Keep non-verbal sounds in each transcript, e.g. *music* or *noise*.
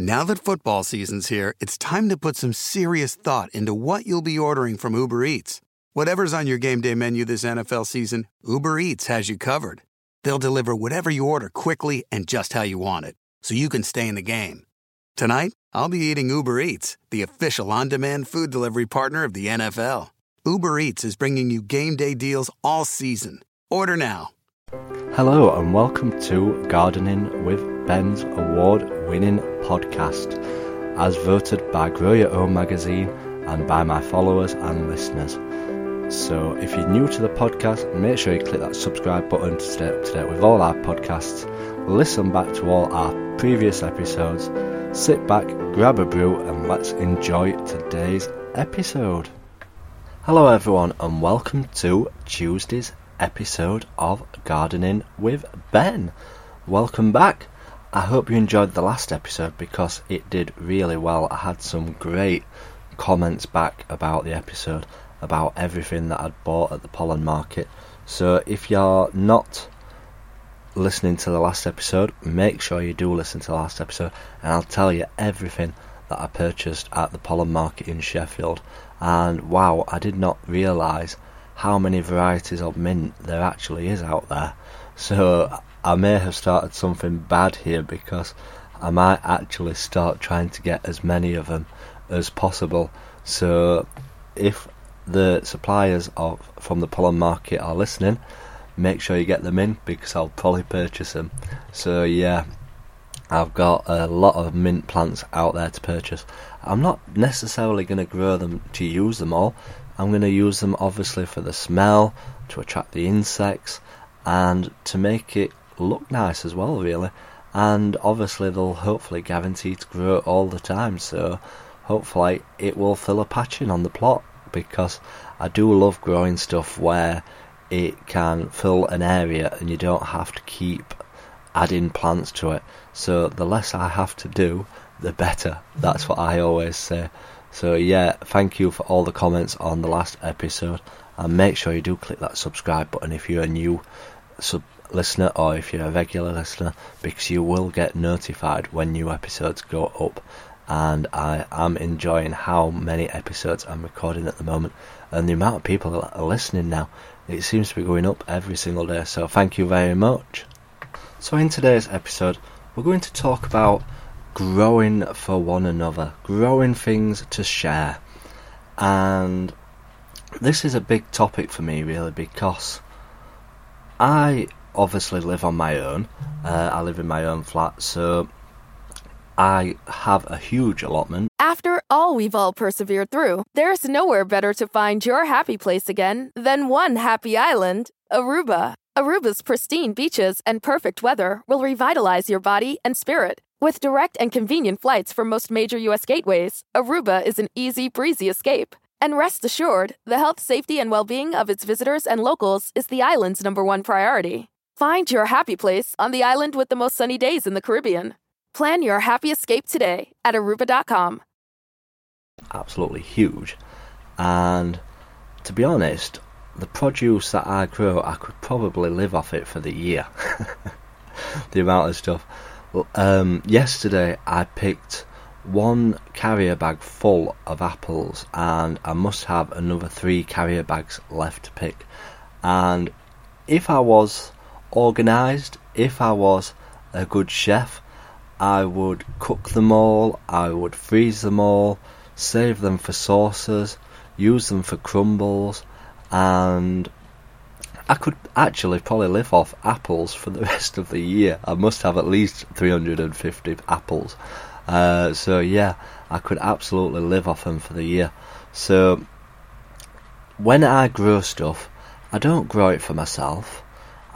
Now that football season's here, it's time to put some serious thought into what you'll be ordering from Uber Eats. Whatever's on your game day menu this NFL season, Uber Eats has you covered. They'll deliver whatever you order quickly and just how you want it, so you can stay in the game. Tonight, I'll be eating Uber Eats, the official on demand food delivery partner of the NFL. Uber Eats is bringing you game day deals all season. Order now. Hello, and welcome to Gardening with Ben's award winning podcast, as voted by Grow Your Own magazine and by my followers and listeners. So, if you're new to the podcast, make sure you click that subscribe button to stay up to date with all our podcasts, listen back to all our previous episodes, sit back, grab a brew, and let's enjoy today's episode. Hello, everyone, and welcome to Tuesday's episode of Gardening with Ben. Welcome back. I hope you enjoyed the last episode because it did really well. I had some great comments back about the episode, about everything that I'd bought at the pollen market. So if you're not listening to the last episode, make sure you do listen to the last episode, and I'll tell you everything that I purchased at the pollen market in Sheffield. And wow, I did not realise how many varieties of mint there actually is out there. So I may have started something bad here because I might actually start trying to get as many of them as possible. So if the suppliers of from the pollen market are listening, make sure you get them in because I'll probably purchase them. So yeah, I've got a lot of mint plants out there to purchase. I'm not necessarily going to grow them to use them all. I'm going to use them obviously for the smell, to attract the insects, and to make it look nice as well, really. And obviously, they'll hopefully guarantee to grow all the time, so hopefully, it will fill a patching on the plot because I do love growing stuff where it can fill an area and you don't have to keep adding plants to it. So the less I have to do, the better. That's what I always say. So yeah, thank you for all the comments on the last episode, and make sure you do click that subscribe button if you're new sub listener or if you're a regular listener, because you will get notified when new episodes go up. And I am enjoying how many episodes I'm recording at the moment, and the amount of people that are listening now. It seems to be going up every single day. So thank you very much. So in today's episode, we're going to talk about growing for one another, growing things to share. And this is a big topic for me, really, because I obviously live on my own. Uh, I live in my own flat, so I have a huge allotment. After all we've all persevered through, there's nowhere better to find your happy place again than one happy island, Aruba. Aruba's pristine beaches and perfect weather will revitalize your body and spirit. With direct and convenient flights from most major U.S. gateways, Aruba is an easy breezy escape. And rest assured, the health, safety, and well being of its visitors and locals is the island's number one priority. Find your happy place on the island with the most sunny days in the Caribbean. Plan your happy escape today at Aruba.com. Absolutely huge. And to be honest, the produce that I grow, I could probably live off it for the year. *laughs* the amount of stuff. Um, yesterday, I picked one carrier bag full of apples, and I must have another three carrier bags left to pick. And if I was organised, if I was a good chef, I would cook them all, I would freeze them all, save them for sauces, use them for crumbles, and I could actually probably live off apples for the *laughs* rest of the year. I must have at least 350 apples. Uh, so yeah, I could absolutely live off them for the year. So when I grow stuff, I don't grow it for myself.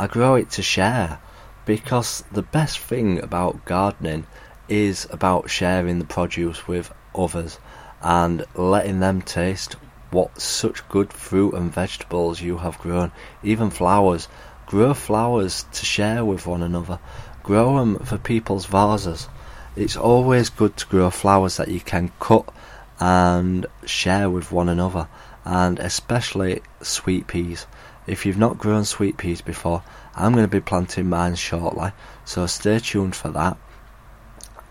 I grow it to share because the best thing about gardening is about sharing the produce with others and letting them taste what such good fruit and vegetables you have grown, even flowers. Grow flowers to share with one another. Grow them for people's vases. It's always good to grow flowers that you can cut and share with one another, and especially sweet peas. If you've not grown sweet peas before, I'm going to be planting mine shortly, so stay tuned for that.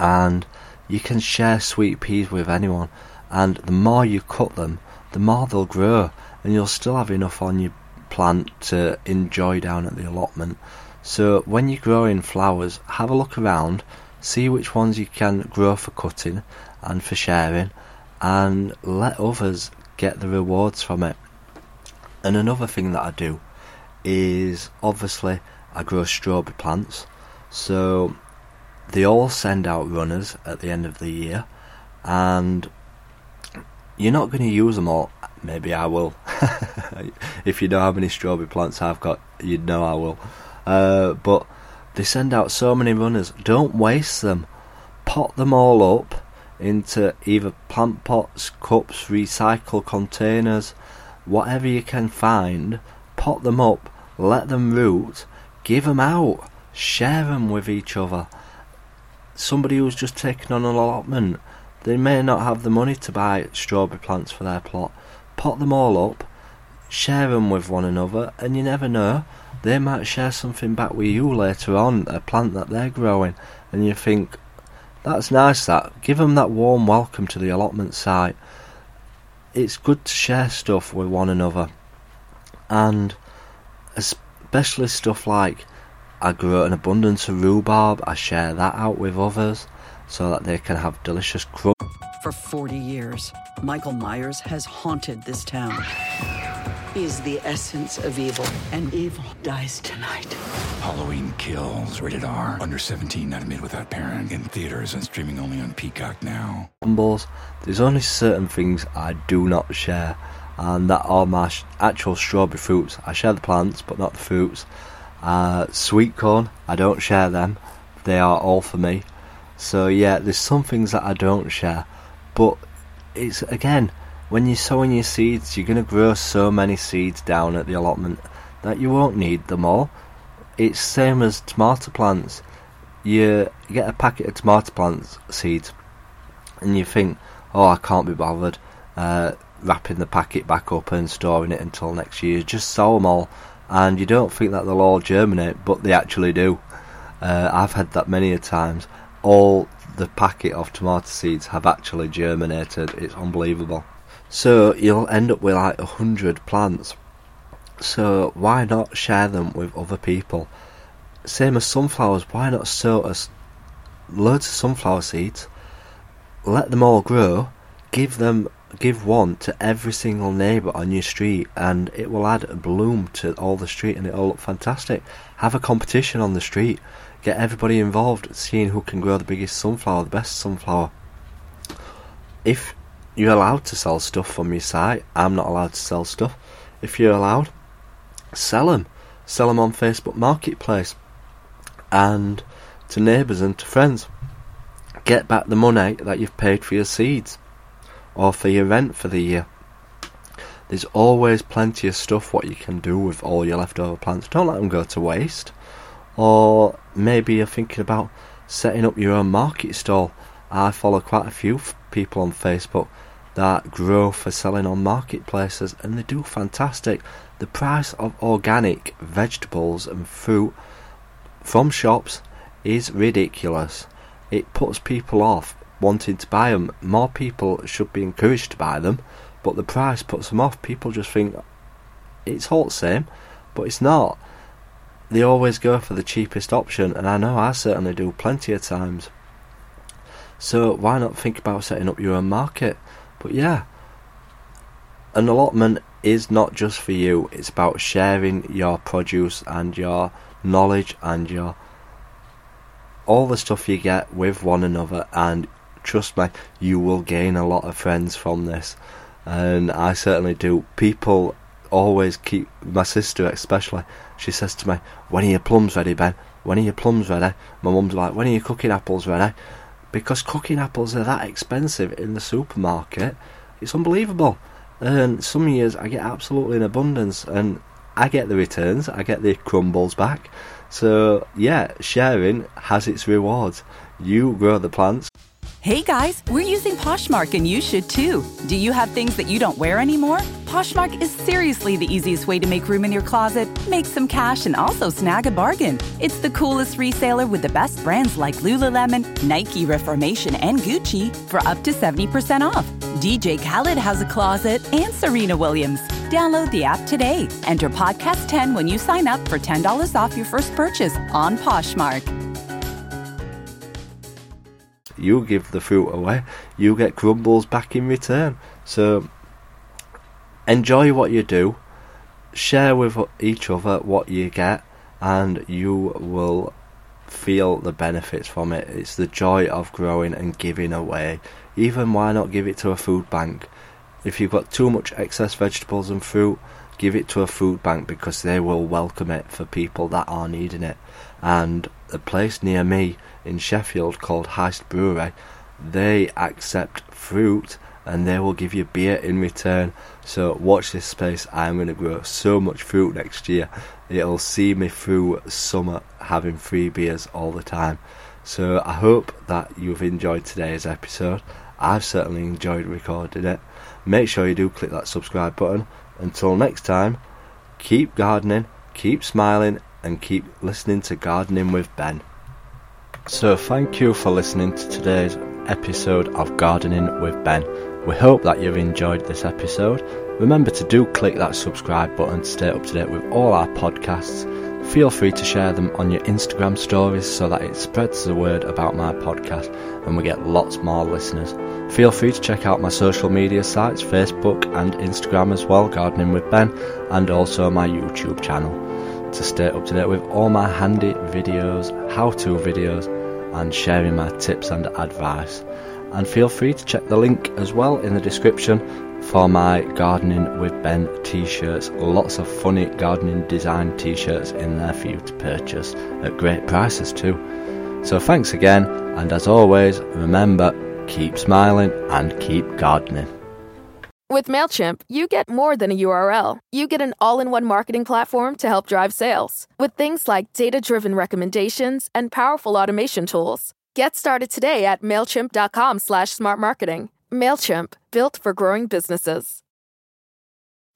And you can share sweet peas with anyone, and the more you cut them, the more they'll grow, and you'll still have enough on your plant to enjoy down at the allotment. So when you're growing flowers, have a look around, see which ones you can grow for cutting and for sharing, and let others get the rewards from it. And another thing that I do is obviously I grow strawberry plants, so they all send out runners at the end of the year, and you're not going to use them all. Maybe I will. *laughs* if you know how many strawberry plants I've got, you'd know I will. Uh, but they send out so many runners. Don't waste them. Pot them all up into either plant pots, cups, recycle containers, whatever you can find. Pot them up, let them root, give them out, share them with each other. Somebody who's just taken on an allotment, they may not have the money to buy strawberry plants for their plot. Pot them all up, share them with one another, and you never know, they might share something back with you later on, a plant that they're growing, and you think, that's nice that. Give them that warm welcome to the allotment site. It's good to share stuff with one another. And especially stuff like I grow an abundance of rhubarb, I share that out with others so that they can have delicious crumbs. For 40 years, Michael Myers has haunted this town. He is the essence of evil, and evil dies tonight. Halloween Kills, rated R. Under 17, not admitted without parent. In theaters and streaming only on Peacock now. There's only certain things I do not share, and that are my actual strawberry fruits. I share the plants, but not the fruits. Uh, sweet corn, I don't share them. They are all for me. So yeah, there's some things that I don't share, but it's again when you're sowing your seeds, you're going to grow so many seeds down at the allotment that you won't need them all. It's same as tomato plants. You get a packet of tomato plants seeds, and you think, "Oh, I can't be bothered uh, wrapping the packet back up and storing it until next year." Just sow them all, and you don't think that they'll all germinate, but they actually do. Uh, I've had that many a times. All the packet of tomato seeds have actually germinated. It's unbelievable. So you'll end up with like a hundred plants. So why not share them with other people? Same as sunflowers, why not sow us loads of sunflower seeds, let them all grow, give them give one to every single neighbour on your street and it will add a bloom to all the street and it'll look fantastic. Have a competition on the street. Get everybody involved, seeing who can grow the biggest sunflower, the best sunflower. If you're allowed to sell stuff from your site. I'm not allowed to sell stuff. If you're allowed, sell them. Sell them on Facebook Marketplace and to neighbours and to friends. Get back the money that you've paid for your seeds or for your rent for the year. There's always plenty of stuff what you can do with all your leftover plants. Don't let them go to waste. Or maybe you're thinking about setting up your own market stall. I follow quite a few people on Facebook that grow for selling on marketplaces and they do fantastic. The price of organic vegetables and fruit from shops is ridiculous. It puts people off wanting to buy them. More people should be encouraged to buy them, but the price puts them off. People just think it's all the same, but it's not. They always go for the cheapest option, and I know I certainly do plenty of times. So why not think about setting up your own market? But yeah, an allotment is not just for you, it's about sharing your produce and your knowledge and your all the stuff you get with one another and trust me you will gain a lot of friends from this and I certainly do people always keep my sister especially she says to me when are your plums ready Ben when are your plums ready my mum's like when are your cooking apples ready because cooking apples are that expensive in the supermarket. It's unbelievable. And some years I get absolutely in abundance, and I get the returns, I get the crumbles back. So, yeah, sharing has its rewards. You grow the plants. Hey guys, we're using Poshmark and you should too. Do you have things that you don't wear anymore? Poshmark is seriously the easiest way to make room in your closet, make some cash, and also snag a bargain. It's the coolest reseller with the best brands like Lululemon, Nike, Reformation, and Gucci for up to 70% off. DJ Khaled has a closet and Serena Williams. Download the app today. Enter podcast 10 when you sign up for $10 off your first purchase on Poshmark. You give the fruit away, you get crumbles back in return. So enjoy what you do, share with each other what you get, and you will feel the benefits from it. It's the joy of growing and giving away. Even why not give it to a food bank? If you've got too much excess vegetables and fruit, give it to a food bank because they will welcome it for people that are needing it. And a place near me in Sheffield called Heist Brewery, they accept fruit and they will give you beer in return. So watch this space. I'm going to grow so much fruit next year. It'll see me through summer having free beers all the time. So I hope that you've enjoyed today's episode. I've certainly enjoyed recording it. Make sure you do click that subscribe button. Until next time, keep gardening, keep smiling, and keep listening to Gardening with Ben. So, thank you for listening to today's episode of Gardening with Ben. We hope that you've enjoyed this episode. Remember to do click that subscribe button to stay up to date with all our podcasts. Feel free to share them on your Instagram stories so that it spreads the word about my podcast and we get lots more listeners. Feel free to check out my social media sites, Facebook and Instagram as well, Gardening with Ben, and also my YouTube channel to stay up to date with all my handy videos, how to videos, and sharing my tips and advice. And feel free to check the link as well in the description for my Gardening with Ben t shirts. Lots of funny gardening design t shirts in there for you to purchase at great prices too. So thanks again, and as always, remember keep smiling and keep gardening. With MailChimp, you get more than a URL. You get an all in one marketing platform to help drive sales with things like data driven recommendations and powerful automation tools. Get started today at MailChimp.com slash smart marketing. MailChimp, built for growing businesses.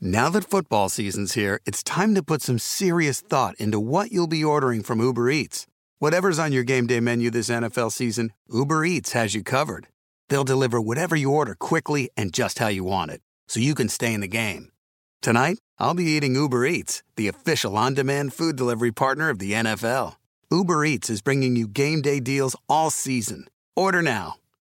Now that football season's here, it's time to put some serious thought into what you'll be ordering from Uber Eats. Whatever's on your game day menu this NFL season, Uber Eats has you covered. They'll deliver whatever you order quickly and just how you want it, so you can stay in the game. Tonight, I'll be eating Uber Eats, the official on demand food delivery partner of the NFL. Uber Eats is bringing you game day deals all season. Order now